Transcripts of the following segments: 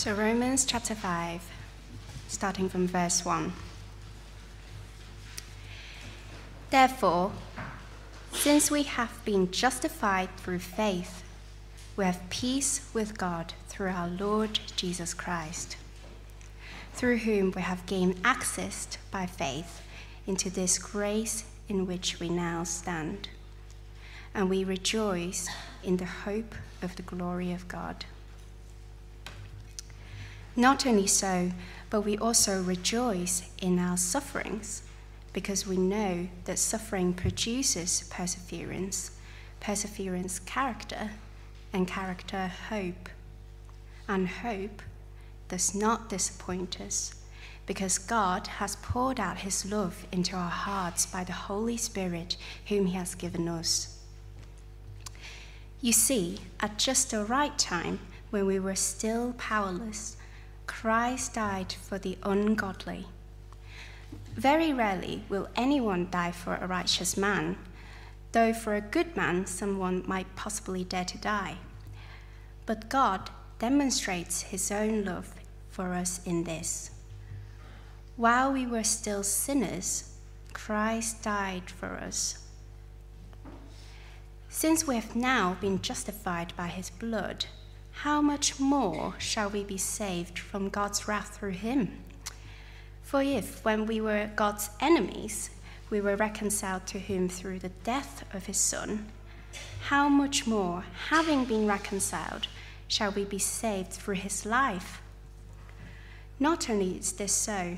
So, Romans chapter 5, starting from verse 1. Therefore, since we have been justified through faith, we have peace with God through our Lord Jesus Christ, through whom we have gained access by faith into this grace in which we now stand. And we rejoice in the hope of the glory of God. Not only so, but we also rejoice in our sufferings, because we know that suffering produces perseverance, perseverance, character, and character, hope. And hope does not disappoint us, because God has poured out his love into our hearts by the Holy Spirit, whom he has given us. You see, at just the right time, when we were still powerless, Christ died for the ungodly. Very rarely will anyone die for a righteous man, though for a good man someone might possibly dare to die. But God demonstrates his own love for us in this. While we were still sinners, Christ died for us. Since we have now been justified by his blood, how much more shall we be saved from God's wrath through him? For if, when we were God's enemies, we were reconciled to him through the death of his Son, how much more, having been reconciled, shall we be saved through his life? Not only is this so,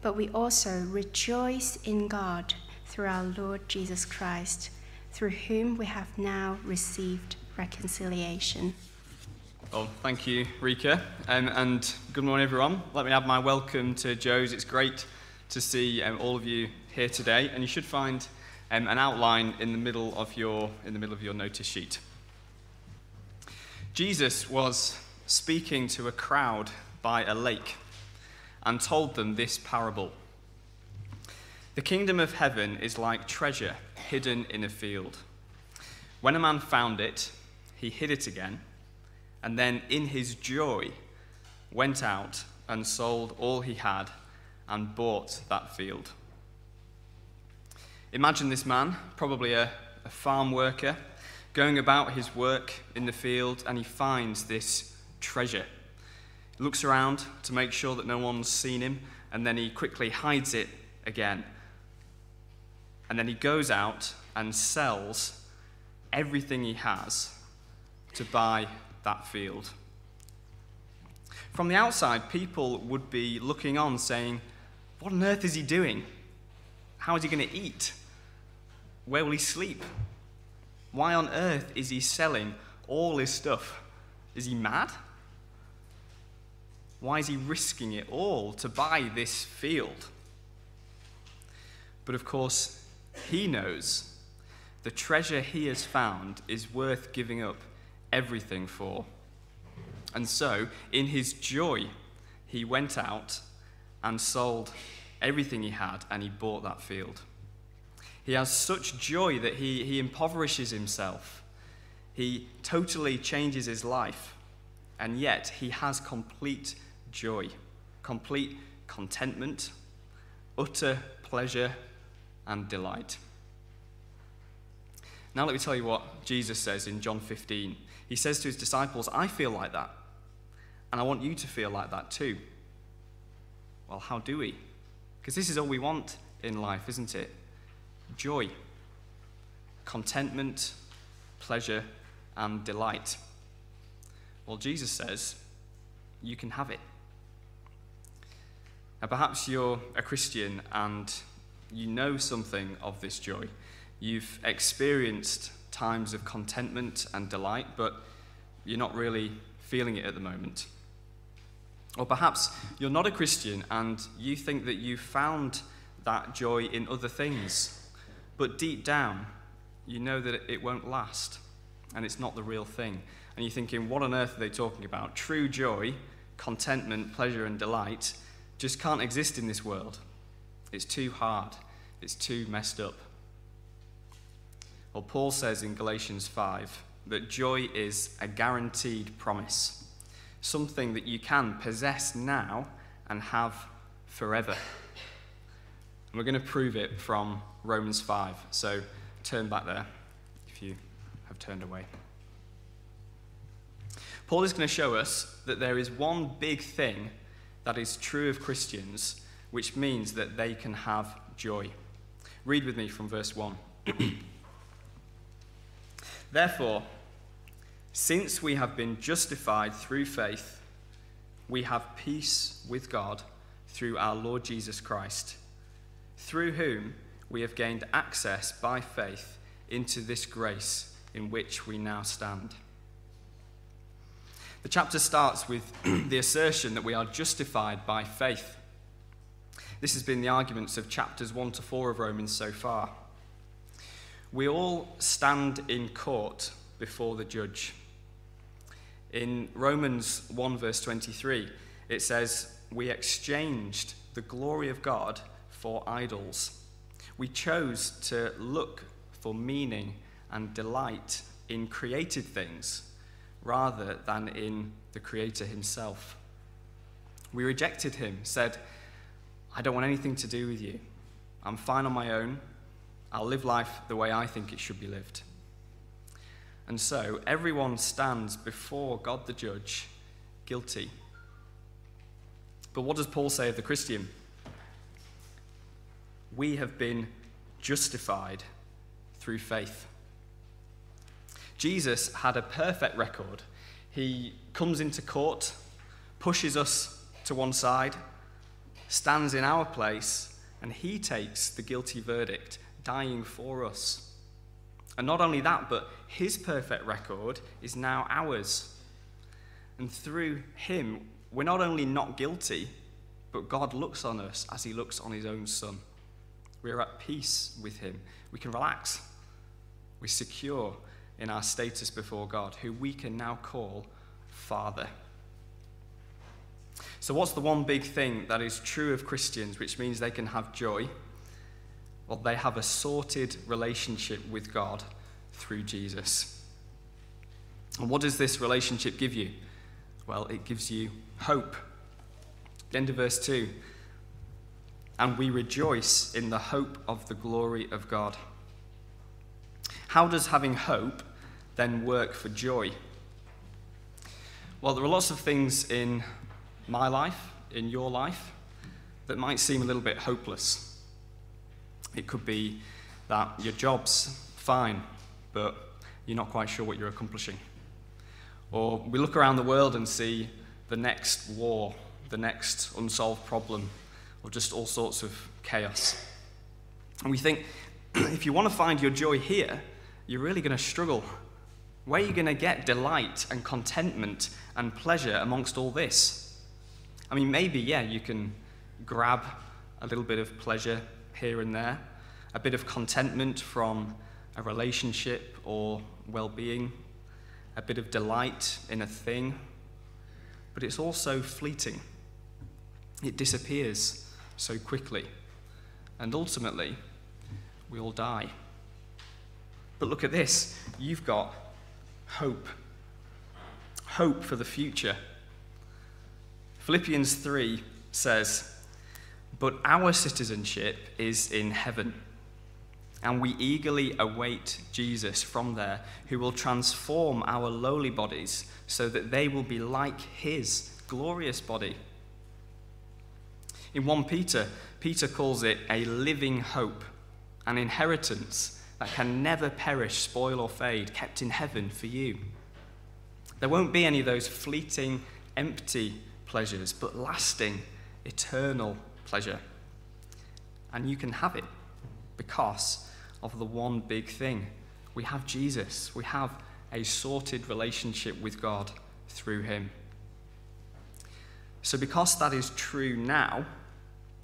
but we also rejoice in God through our Lord Jesus Christ, through whom we have now received reconciliation. Well, thank you, Rika, um, and good morning, everyone. Let me add my welcome to Joe's. It's great to see um, all of you here today, and you should find um, an outline in the middle of your in the middle of your notice sheet. Jesus was speaking to a crowd by a lake and told them this parable. The kingdom of heaven is like treasure hidden in a field. When a man found it, he hid it again and then in his joy went out and sold all he had and bought that field. Imagine this man, probably a, a, farm worker, going about his work in the field and he finds this treasure. He looks around to make sure that no one's seen him and then he quickly hides it again. And then he goes out and sells everything he has to buy that field. From the outside, people would be looking on saying, What on earth is he doing? How is he going to eat? Where will he sleep? Why on earth is he selling all his stuff? Is he mad? Why is he risking it all to buy this field? But of course, he knows the treasure he has found is worth giving up everything for. And so, in his joy, he went out and sold everything he had and he bought that field. He has such joy that he, he impoverishes himself. He totally changes his life. And yet, he has complete joy, complete contentment, utter pleasure, and delight. Now, let me tell you what Jesus says in John 15 he says to his disciples, I feel like that. And I want you to feel like that too. Well, how do we? Because this is all we want in life, isn't it? Joy, contentment, pleasure, and delight. Well, Jesus says, you can have it. Now, perhaps you're a Christian and you know something of this joy. You've experienced times of contentment and delight, but you're not really feeling it at the moment. Or perhaps you're not a Christian and you think that you found that joy in other things, but deep down, you know that it won't last and it's not the real thing. And you're thinking, what on earth are they talking about? True joy, contentment, pleasure, and delight just can't exist in this world. It's too hard, it's too messed up. Well, Paul says in Galatians 5 that joy is a guaranteed promise. something that you can possess now and have forever. And we're going to prove it from Romans 5. So turn back there if you have turned away. Paul is going to show us that there is one big thing that is true of Christians, which means that they can have joy. Read with me from verse 1. Therefore, since we have been justified through faith, we have peace with God through our Lord Jesus Christ, through whom we have gained access by faith into this grace in which we now stand. The chapter starts with the assertion that we are justified by faith. This has been the arguments of chapters 1 to 4 of Romans so far. We all stand in court before the judge. In Romans 1, verse 23, it says, We exchanged the glory of God for idols. We chose to look for meaning and delight in created things rather than in the Creator Himself. We rejected Him, said, I don't want anything to do with you. I'm fine on my own. I'll live life the way I think it should be lived. And so everyone stands before God the judge guilty. But what does Paul say of the Christian? We have been justified through faith. Jesus had a perfect record. He comes into court, pushes us to one side, stands in our place, and he takes the guilty verdict, dying for us. And not only that, but his perfect record is now ours. And through him, we're not only not guilty, but God looks on us as he looks on his own son. We're at peace with him. We can relax. We're secure in our status before God, who we can now call Father. So, what's the one big thing that is true of Christians, which means they can have joy? Well, they have a sorted relationship with God through Jesus. And what does this relationship give you? Well, it gives you hope. The end of verse 2 And we rejoice in the hope of the glory of God. How does having hope then work for joy? Well, there are lots of things in my life, in your life, that might seem a little bit hopeless. It could be that your job's fine, but you're not quite sure what you're accomplishing. Or we look around the world and see the next war, the next unsolved problem, or just all sorts of chaos. And we think, if you want to find your joy here, you're really going to struggle where are you going to get delight and contentment and pleasure amongst all this? I mean, maybe, yeah, you can grab a little bit of pleasure here and there, a bit of contentment from a relationship or well being, a bit of delight in a thing, but it's also fleeting. It disappears so quickly, and ultimately, we all die. But look at this you've got hope. Hope for the future. Philippians 3 says, But our citizenship is in heaven, and we eagerly await Jesus from there, who will transform our lowly bodies so that they will be like his glorious body. In 1 Peter, Peter calls it a living hope, an inheritance that can never perish, spoil, or fade, kept in heaven for you. There won't be any of those fleeting, empty pleasures, but lasting, eternal pleasure. And you can have it because of the one big thing. We have Jesus, we have a sorted relationship with God through Him. So, because that is true now,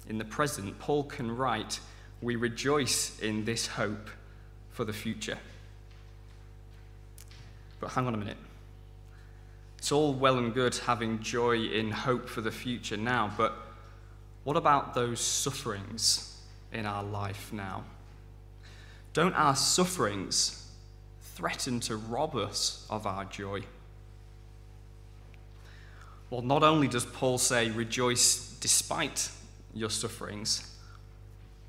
in the present, Paul can write, We rejoice in this hope for the future. But hang on a minute. It's all well and good having joy in hope for the future now, but what about those sufferings in our life now? Don't our sufferings threaten to rob us of our joy? Well, not only does Paul say rejoice despite your sufferings,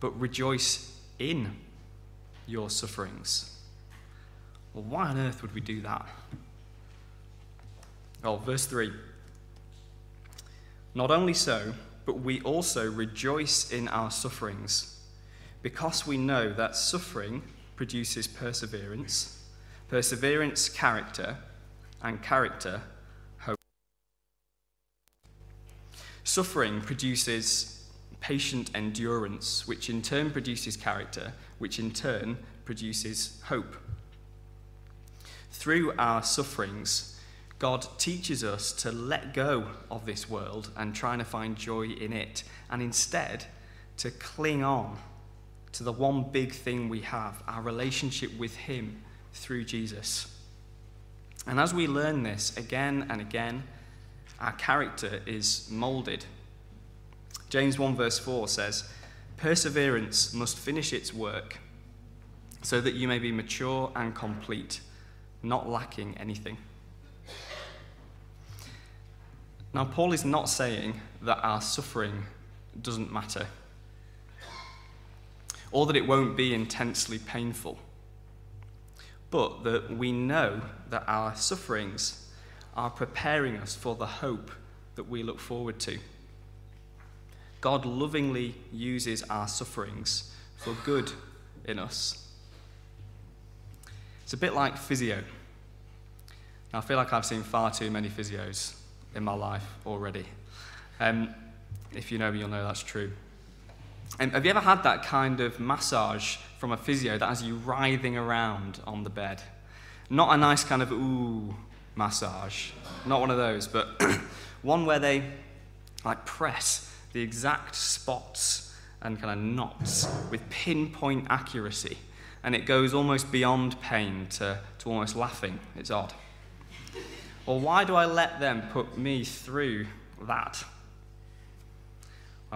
but rejoice in your sufferings. Well, why on earth would we do that? Well, verse 3. Not only so, but we also rejoice in our sufferings, because we know that suffering produces perseverance, perseverance, character, and character, hope. Suffering produces patient endurance, which in turn produces character, which in turn produces hope. Through our sufferings, God teaches us to let go of this world and trying to find joy in it, and instead to cling on to the one big thing we have our relationship with Him through Jesus. And as we learn this again and again, our character is molded. James 1 verse 4 says, Perseverance must finish its work so that you may be mature and complete, not lacking anything. Now, Paul is not saying that our suffering doesn't matter or that it won't be intensely painful, but that we know that our sufferings are preparing us for the hope that we look forward to. God lovingly uses our sufferings for good in us. It's a bit like physio. Now, I feel like I've seen far too many physios in my life already. Um, if you know me, you'll know that's true. Um, have you ever had that kind of massage from a physio that has you writhing around on the bed? Not a nice kind of ooh massage, not one of those, but one where they like press the exact spots and kind of knots with pinpoint accuracy, and it goes almost beyond pain to, to almost laughing. It's odd. Well, why do I let them put me through that?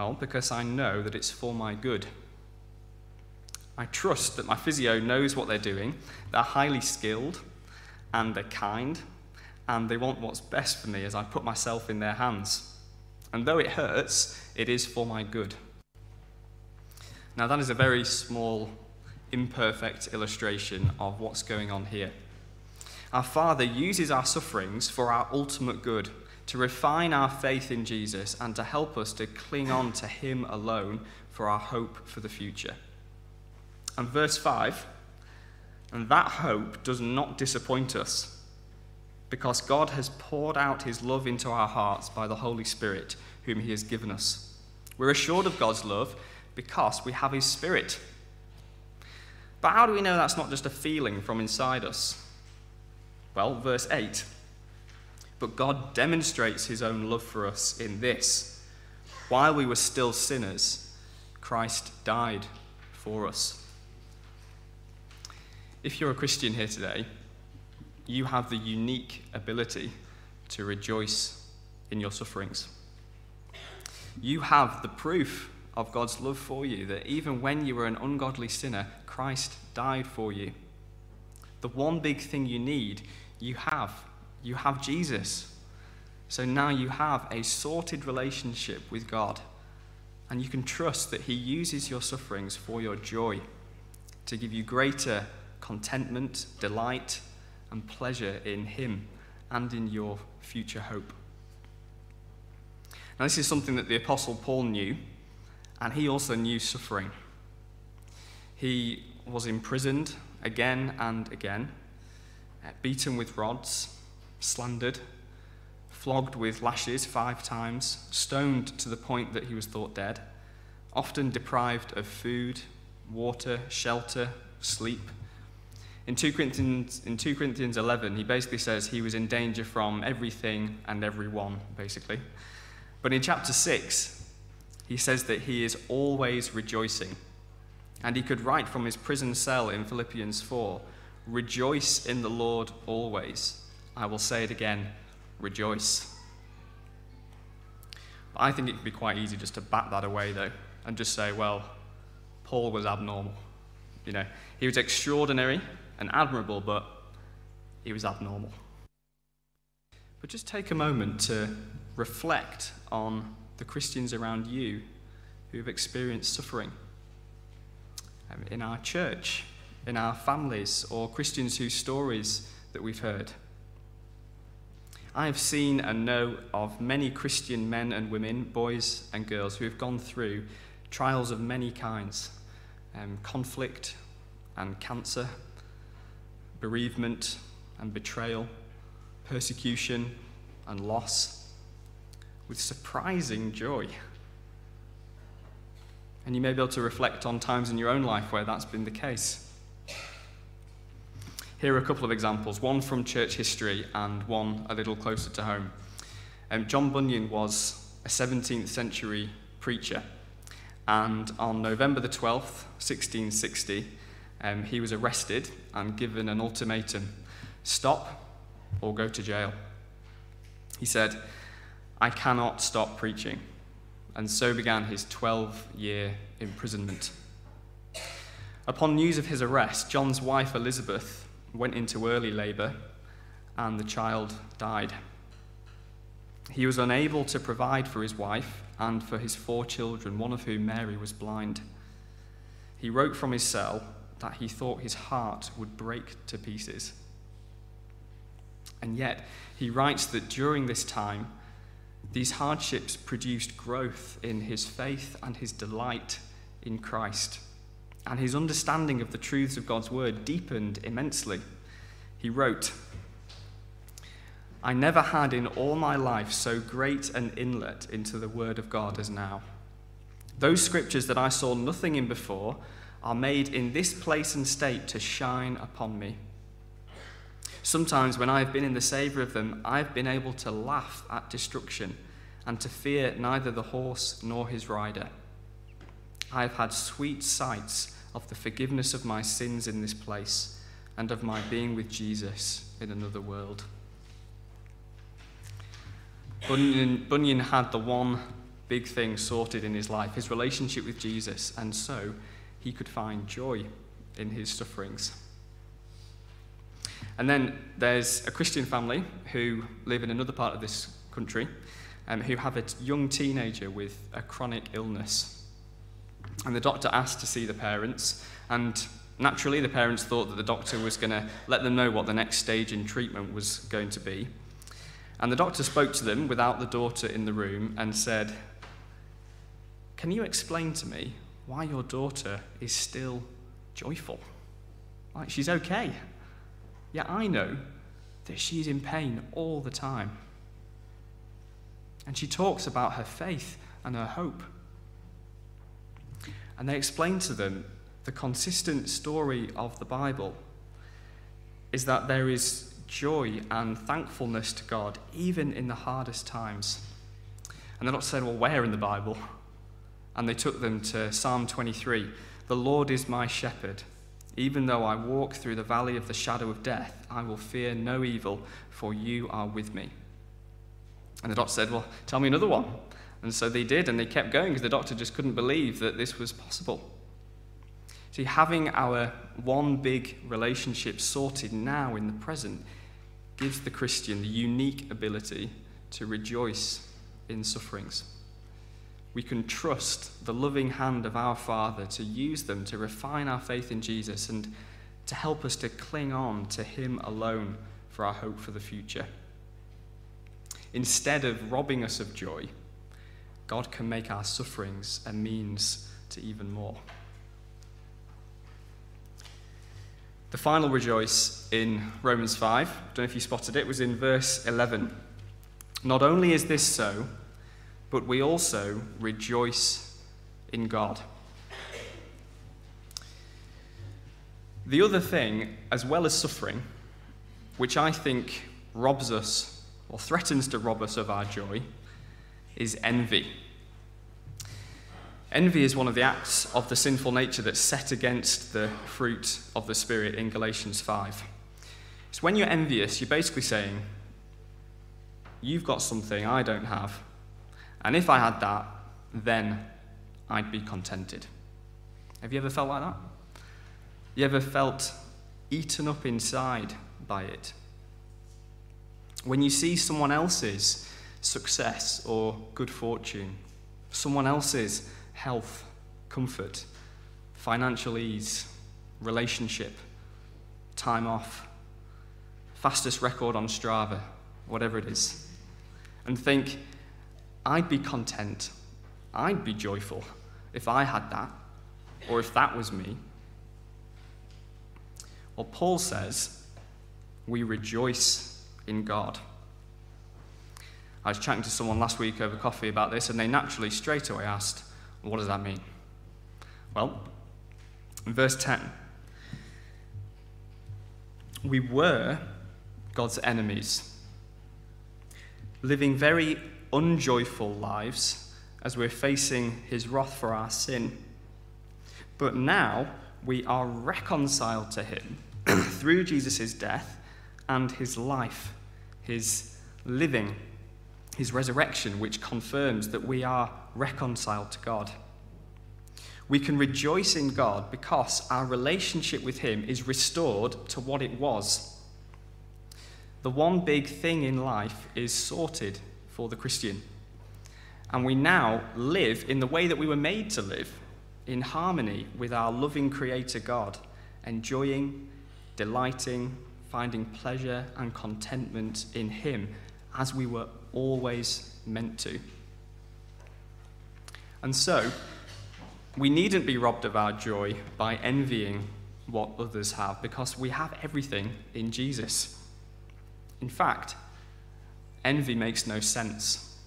Well, because I know that it's for my good. I trust that my physio knows what they're doing. They're highly skilled and they're kind and they want what's best for me as I put myself in their hands. And though it hurts, it is for my good. Now, that is a very small, imperfect illustration of what's going on here. Our Father uses our sufferings for our ultimate good to refine our faith in Jesus and to help us to cling on to Him alone for our hope for the future. And verse 5 and that hope does not disappoint us because God has poured out His love into our hearts by the Holy Spirit, whom He has given us. We're assured of God's love because we have His Spirit. But how do we know that's not just a feeling from inside us? Well, verse 8 but God demonstrates his own love for us in this while we were still sinners, Christ died for us. If you're a Christian here today, you have the unique ability to rejoice in your sufferings. You have the proof of God's love for you that even when you were an ungodly sinner, Christ died for you. The one big thing you need, you have you have Jesus. So now you have a sorted relationship with God. And you can trust that He uses your sufferings for your joy, to give you greater contentment, delight, and pleasure in Him and in your future hope. Now, this is something that the Apostle Paul knew, and he also knew suffering. He was imprisoned again and again, beaten with rods slandered, flogged with lashes five times, stoned to the point that he was thought dead, often deprived of food, water, shelter, sleep. In 2 Corinthians, in 2 Corinthians 11, he basically says he was in danger from everything and everyone, basically. But in chapter 6, he says that he is always rejoicing. And he could write from his prison cell in Philippians 4 Rejoice in the Lord always. I will say it again rejoice. But I think it could be quite easy just to bat that away, though, and just say, well, Paul was abnormal. You know, he was extraordinary and admirable, but he was abnormal. But just take a moment to reflect on the Christians around you who have experienced suffering um, in our church, in our families, or Christians whose stories that we've heard. I have seen and know of many Christian men and women, boys and girls, who have gone through trials of many kinds um, conflict and cancer, bereavement and betrayal, persecution and loss, with surprising joy. And you may be able to reflect on times in your own life where that's been the case. Here are a couple of examples, one from church history and one a little closer to home. Um, John Bunyan was a 17th century preacher, and on November the 12th, 1660, um, he was arrested and given an ultimatum stop or go to jail. He said, I cannot stop preaching. And so began his 12 year imprisonment. Upon news of his arrest, John's wife Elizabeth went into early labour, and the child died. He was unable to provide for his wife and for his four children, one of whom, Mary, was blind. He wrote from his cell that he thought his heart would break to pieces. And yet, he writes that during this time, these hardships produced growth in his faith and his delight in Christ and his understanding of the truths of God's word deepened immensely. He wrote, I never had in all my life so great an inlet into the word of God as now. Those scriptures that I saw nothing in before are made in this place and state to shine upon me. Sometimes, when I have been in the savour of them, I have been able to laugh at destruction and to fear neither the horse nor his rider. I have had sweet sights of the forgiveness of my sins in this place and of my being with Jesus in another world. Bunyan, Bunyan had the one big thing sorted in his life his relationship with Jesus, and so he could find joy in his sufferings. And then there's a Christian family who live in another part of this country um, who have a young teenager with a chronic illness. And the doctor asked to see the parents, and naturally, the parents thought that the doctor was going to let them know what the next stage in treatment was going to be. And the doctor spoke to them without the daughter in the room and said, Can you explain to me why your daughter is still joyful? Like, she's okay. Yet I know that she's in pain all the time. And she talks about her faith and her hope. And they explained to them the consistent story of the Bible is that there is joy and thankfulness to God even in the hardest times. And they're not saying, well, where in the Bible? And they took them to Psalm 23 The Lord is my shepherd. Even though I walk through the valley of the shadow of death, I will fear no evil, for you are with me. And the doctor said, Well, tell me another one. And so they did, and they kept going because the doctor just couldn't believe that this was possible. See, having our one big relationship sorted now in the present gives the Christian the unique ability to rejoice in sufferings. We can trust the loving hand of our Father to use them to refine our faith in Jesus and to help us to cling on to Him alone for our hope for the future. Instead of robbing us of joy, God can make our sufferings a means to even more. The final rejoice in Romans 5, I don't know if you spotted it, was in verse 11. Not only is this so, but we also rejoice in God. The other thing, as well as suffering, which I think robs us or threatens to rob us of our joy, is envy. Envy is one of the acts of the sinful nature that's set against the fruit of the Spirit in Galatians 5. It's when you're envious, you're basically saying, You've got something I don't have, and if I had that, then I'd be contented. Have you ever felt like that? You ever felt eaten up inside by it? When you see someone else's success or good fortune, someone else's health, comfort, financial ease, relationship, time off, fastest record on Strava, whatever it is, and think, I'd be content, I'd be joyful if I had that, or if that was me. Well, Paul says, we rejoice in God. I was chatting to someone last week over coffee about this, and they naturally straight away asked, What does that mean? Well, in verse 10, we were God's enemies, living very unjoyful lives as we're facing his wrath for our sin. But now we are reconciled to him through Jesus' death and his life, his living his resurrection, which confirms that we are reconciled to God. We can rejoice in God because our relationship with Him is restored to what it was. The one big thing in life is sorted for the Christian. And we now live in the way that we were made to live, in harmony with our loving Creator God, enjoying, delighting, finding pleasure and contentment in Him as we were always meant to. And so, we needn't be robbed of our joy by envying what others have because we have everything in Jesus. In fact, envy makes no sense.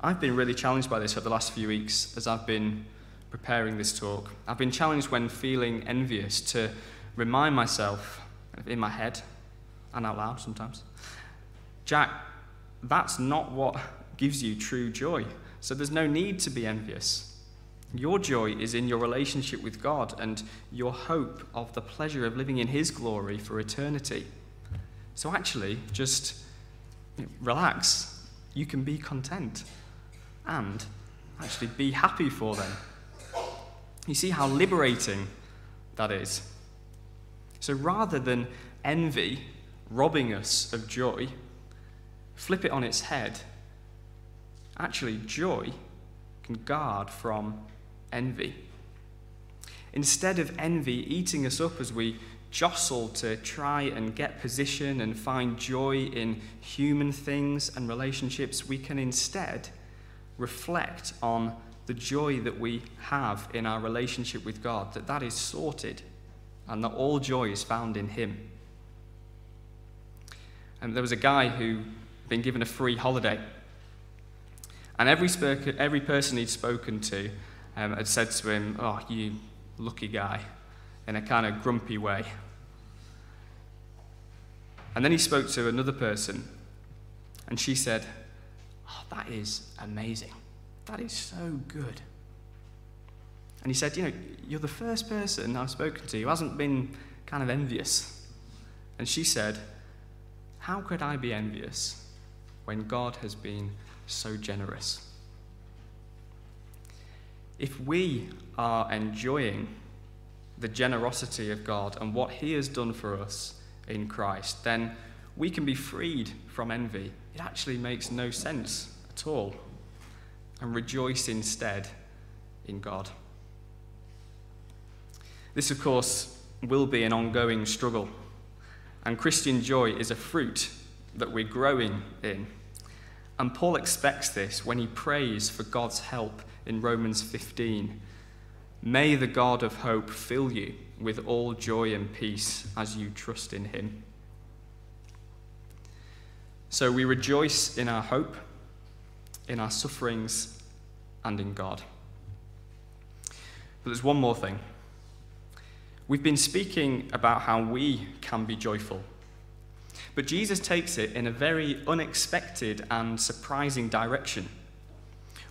I've been really challenged by this over the last few weeks as I've been preparing this talk. I've been challenged when feeling envious to remind myself in my head and out loud sometimes Jack, that's not what gives you true joy. So there's no need to be envious. Your joy is in your relationship with God and your hope of the pleasure of living in His glory for eternity. So actually, just relax. You can be content and actually be happy for them. You see how liberating that is. So rather than envy robbing us of joy, flip it on its head, actually, joy can guard from envy. Instead of envy eating us up as we jostle to try and get position and find joy in human things and relationships, we can instead reflect on the joy that we have in our relationship with God, that that is sorted and that all joy is found in Him. And there was a guy who been given a free holiday. And every, every person he'd spoken to um, had said to him, Oh, you lucky guy, in a kind of grumpy way. And then he spoke to another person, and she said, Oh, that is amazing. That is so good. And he said, You know, you're the first person I've spoken to who hasn't been kind of envious. And she said, How could I be envious when God has been so generous. If we are enjoying the generosity of God and what He has done for us in Christ, then we can be freed from envy. It actually makes no sense at all. And rejoice instead in God. This, of course, will be an ongoing struggle. And Christian joy is a fruit that we're growing in. And Paul expects this when he prays for God's help in Romans 15. May the God of hope fill you with all joy and peace as you trust in him. So we rejoice in our hope, in our sufferings, and in God. But there's one more thing. We've been speaking about how we can be joyful but Jesus takes it in a very unexpected and surprising direction.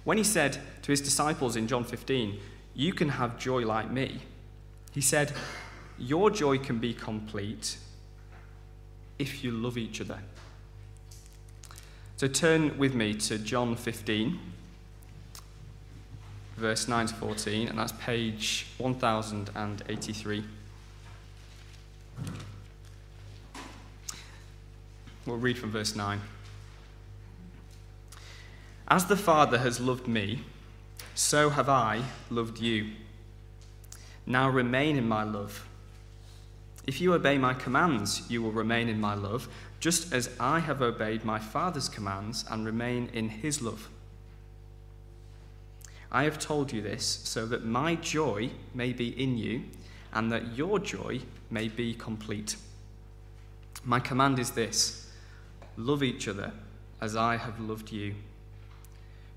When he said to his disciples in John 15, You can have joy like me, he said, Your joy can be complete if you love each other. So turn with me to John 15, verse 9 to 14, and that's page 1083. We'll read from verse 9. As the Father has loved me, so have I loved you. Now remain in my love. If you obey my commands, you will remain in my love, just as I have obeyed my Father's commands and remain in his love. I have told you this so that my joy may be in you and that your joy may be complete. My command is this love each other as I have loved you.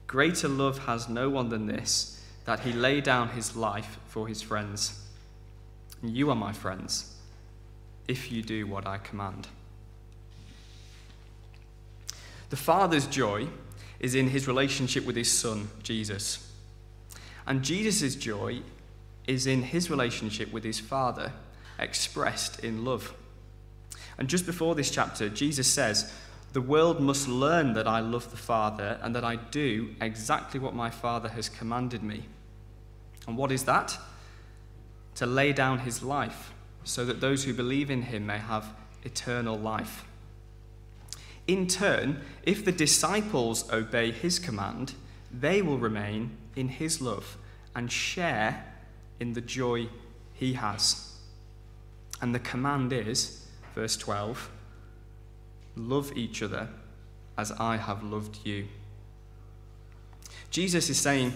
Greater love has no one than this, that he lay down his life for his friends. You are my friends, if you do what I command. The Father's joy is in his relationship with his Son, Jesus. And Jesus' joy is in his relationship with his Father, expressed in love. And just before this chapter, Jesus says, the world must learn that I love the Father and that I do exactly what my Father has commanded me. And what is that? To lay down his life so that those who believe in him may have eternal life. In turn, if the disciples obey his command, they will remain in his love and share in the joy he has. And the command is, verse 12, Love each other as I have loved you. Jesus is saying,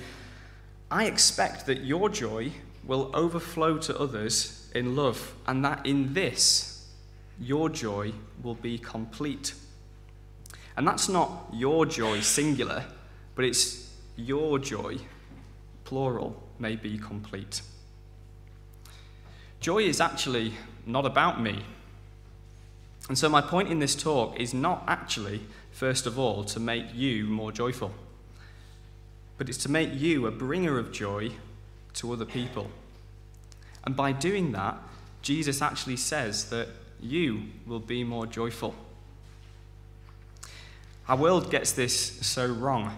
I expect that your joy will overflow to others in love, and that in this, your joy will be complete. And that's not your joy singular, but it's your joy, plural, may be complete. Joy is actually not about me. And so, my point in this talk is not actually, first of all, to make you more joyful, but it's to make you a bringer of joy to other people. And by doing that, Jesus actually says that you will be more joyful. Our world gets this so wrong.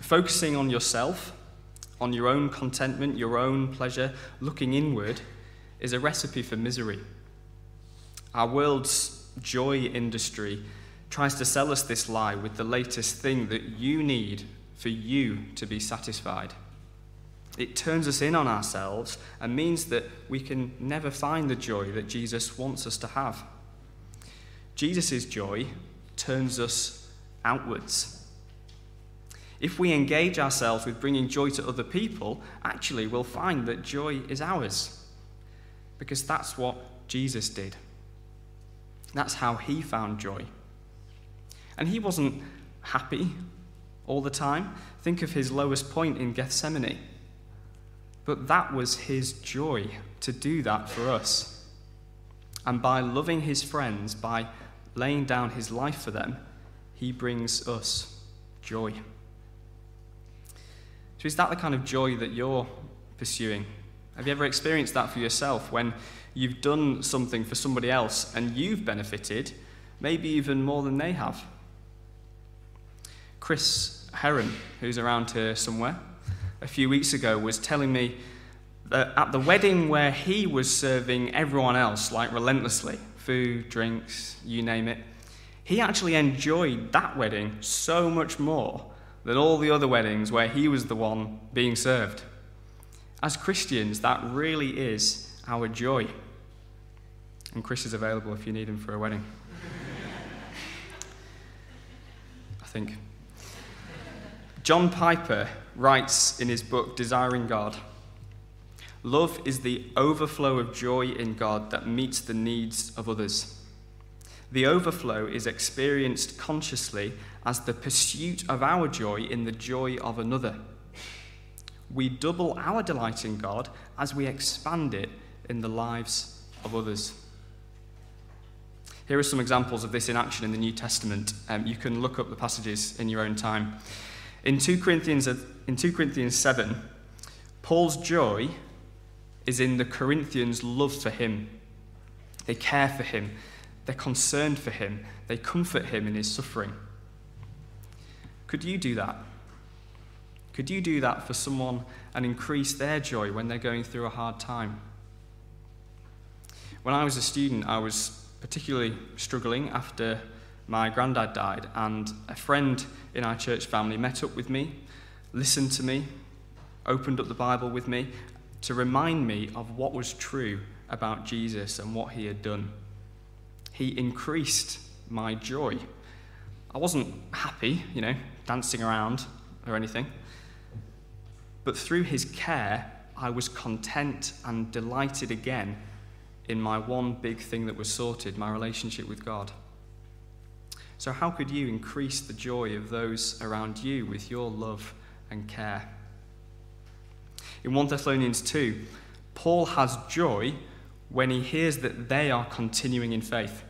Focusing on yourself, on your own contentment, your own pleasure, looking inward, is a recipe for misery. Our world's joy industry tries to sell us this lie with the latest thing that you need for you to be satisfied. It turns us in on ourselves and means that we can never find the joy that Jesus wants us to have. Jesus' joy turns us outwards. If we engage ourselves with bringing joy to other people, actually we'll find that joy is ours. Because that's what Jesus did. That's how he found joy. And he wasn't happy all the time. Think of his lowest point in Gethsemane. But that was his joy to do that for us. And by loving his friends, by laying down his life for them, he brings us joy. So, is that the kind of joy that you're pursuing? Have you ever experienced that for yourself when you've done something for somebody else and you've benefited, maybe even more than they have. Chris Heron, who's around here somewhere, a few weeks ago was telling me that at the wedding where he was serving everyone else, like relentlessly, food, drinks, you name it, he actually enjoyed that wedding so much more than all the other weddings where he was the one being served. As Christians, that really is our joy. And Chris is available if you need him for a wedding. I think. John Piper writes in his book, Desiring God Love is the overflow of joy in God that meets the needs of others. The overflow is experienced consciously as the pursuit of our joy in the joy of another. We double our delight in God as we expand it in the lives of others. Here are some examples of this in action in the New Testament. Um, you can look up the passages in your own time. In 2 Corinthians, in 2 Corinthians 7, Paul's joy is in the Corinthians' love for him. They care for him, they're concerned for him, they comfort him in his suffering. Could you do that? Could you do that for someone and increase their joy when they're going through a hard time? When I was a student, I was particularly struggling after my granddad died, and a friend in our church family met up with me, listened to me, opened up the Bible with me to remind me of what was true about Jesus and what he had done. He increased my joy. I wasn't happy, you know, dancing around or anything, but through his care, I was content and delighted again in my one big thing that was sorted my relationship with God. So, how could you increase the joy of those around you with your love and care? In 1 Thessalonians 2, Paul has joy when he hears that they are continuing in faith.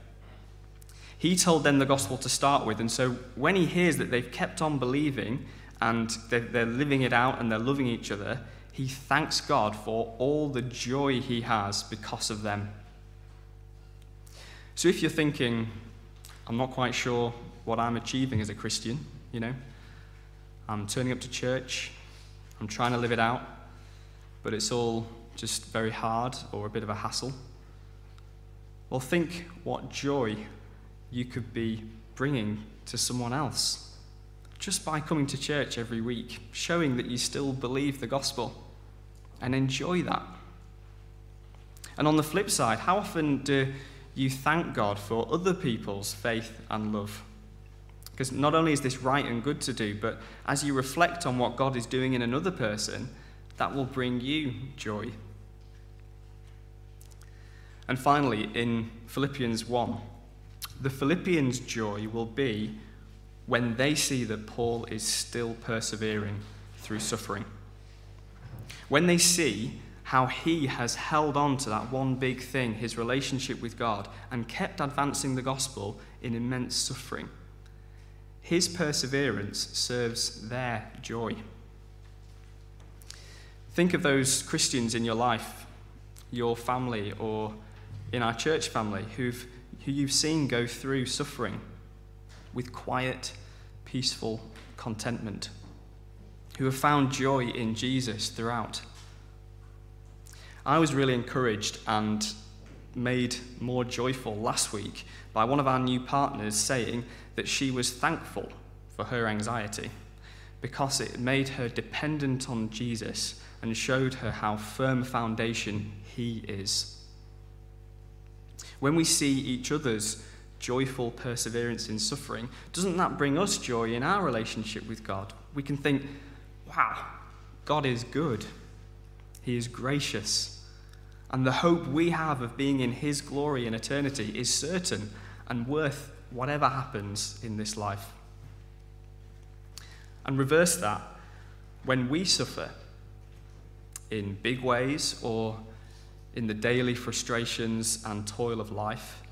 He told them the gospel to start with, and so when he hears that they've kept on believing and they're, living it out and they're loving each other, he thanks God for all the joy he has because of them. So if you're thinking, I'm not quite sure what I'm achieving as a Christian, you know, I'm turning up to church, I'm trying to live it out, but it's all just very hard or a bit of a hassle. Well, think what joy you could be bringing to someone else just by coming to church every week, showing that you still believe the gospel and enjoy that. And on the flip side, how often do you thank God for other people's faith and love? Because not only is this right and good to do, but as you reflect on what God is doing in another person, that will bring you joy. And finally, in Philippians 1, the Philippians' joy will be when they see that Paul is still persevering through suffering. When they see how he has held on to that one big thing, his relationship with God, and kept advancing the gospel in immense suffering, his perseverance serves their joy. Think of those Christians in your life, your family, or in our church family who've, who you've seen go through suffering with quiet, peaceful contentment who have found joy in Jesus throughout. I was really encouraged and made more joyful last week by one of our new partners saying that she was thankful for her anxiety because it made her dependent on Jesus and showed her how firm a foundation he is. When we see each other's joyful perseverance in suffering, doesn't that bring us joy in our relationship with God? We can think, wow, God is good, He is gracious, and the hope we have of being in His glory in eternity is certain and worth whatever happens in this life. And reverse that, when we suffer in big ways or in the daily frustrations and toil of life,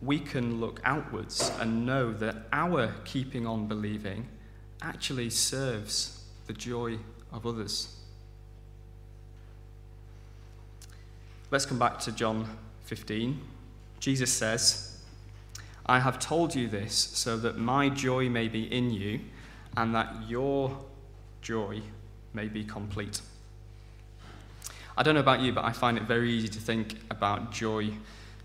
we can look outwards and know that our keeping on believing actually serves the joy of others. Let's come back to John 15. Jesus says, I have told you this so that my joy may be in you and that your joy may be complete. I don't know about you, but I find it very easy to think about joy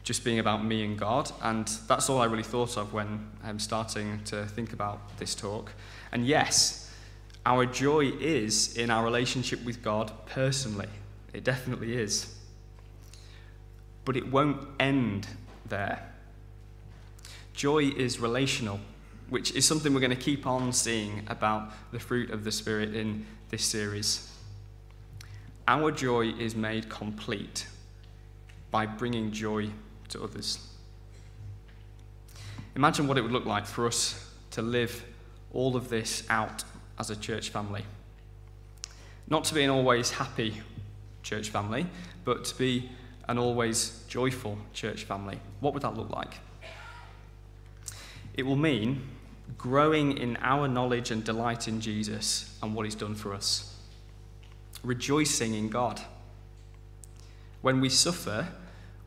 just being about me and God, and that's all I really thought of when I'm starting to think about this talk. And yes, our joy is in our relationship with God personally. It definitely is. But it won't end there. Joy is relational, which is something we're going to keep on seeing about the fruit of the Spirit in this series. Our joy is made complete by bringing joy to others. Imagine what it would look like for us to live all of this out as a church family. Not to be an always happy church family, but to be an always joyful church family. What would that look like? It will mean growing in our knowledge and delight in Jesus and what he's done for us, rejoicing in God. When we suffer,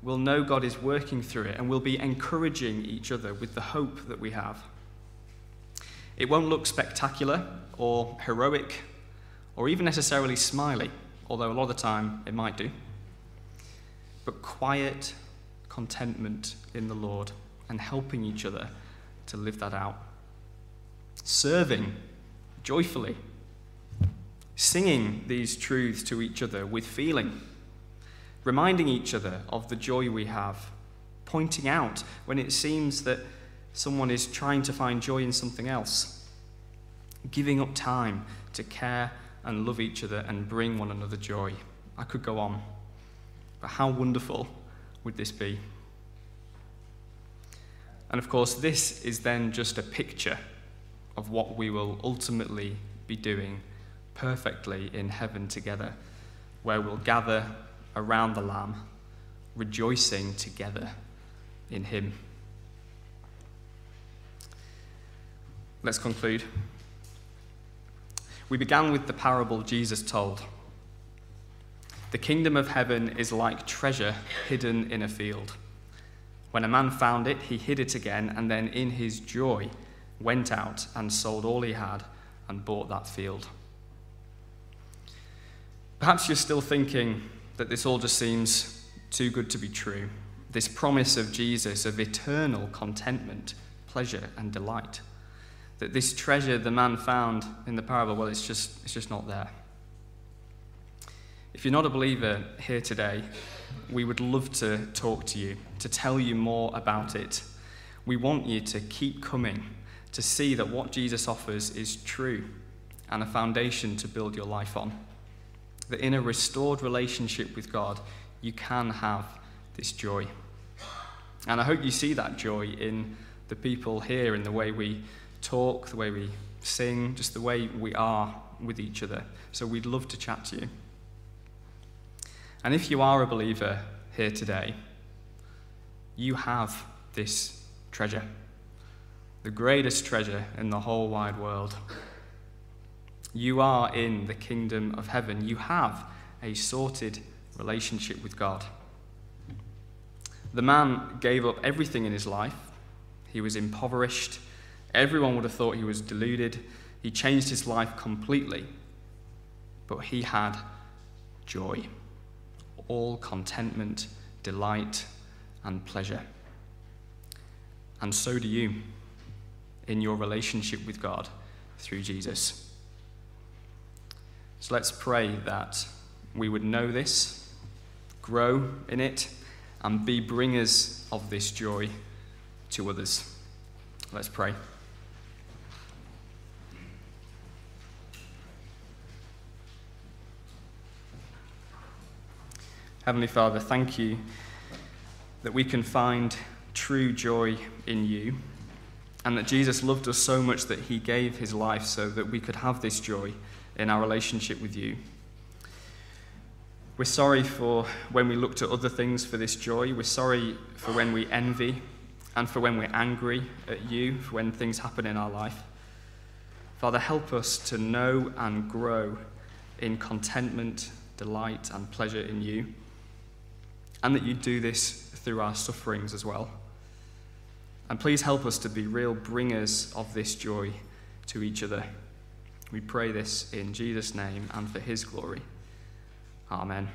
we'll know God is working through it and we'll be encouraging each other with the hope that we have. It won't look spectacular or heroic or even necessarily smiley, although a lot of the time it might do. But quiet contentment in the Lord and helping each other to live that out. Serving joyfully. Singing these truths to each other with feeling. Reminding each other of the joy we have. Pointing out when it seems that someone is trying to find joy in something else. Giving up time to care and love each other and bring one another joy. I could go on. But how wonderful would this be? And of course, this is then just a picture of what we will ultimately be doing perfectly in heaven together, where we'll gather around the Lamb, rejoicing together in Him. Let's conclude. We began with the parable Jesus told. The kingdom of heaven is like treasure hidden in a field. When a man found it, he hid it again, and then in his joy went out and sold all he had and bought that field. Perhaps you're still thinking that this all just seems too good to be true. This promise of Jesus of eternal contentment, pleasure, and delight. That this treasure the man found in the parable, well, it's just, it's just not there. If you're not a believer here today, we would love to talk to you, to tell you more about it. We want you to keep coming, to see that what Jesus offers is true and a foundation to build your life on. That in a restored relationship with God, you can have this joy. And I hope you see that joy in the people here, in the way we talk, the way we sing, just the way we are with each other. So we'd love to chat to you. And if you are a believer here today, you have this treasure, the greatest treasure in the whole wide world. You are in the kingdom of heaven. You have a sorted relationship with God. The man gave up everything in his life. He was impoverished. Everyone would have thought he was deluded. He changed his life completely. But he had joy all contentment, delight, and pleasure. And so do you in your relationship with God through Jesus. So let's pray that we would know this, grow in it, and be bringers of this joy to others. Let's pray. Heavenly Father, thank you that we can find true joy in you, and that Jesus loved us so much that he gave his life so that we could have this joy in our relationship with you. We're sorry for when we look to other things for this joy. We're sorry for when we envy and for when we're angry at you, for when things happen in our life. Father, help us to know and grow in contentment, delight, and pleasure in you and that you do this through our sufferings as well. And please help us to be real bringers of this joy to each other. We pray this in Jesus' name and for his glory. Amen.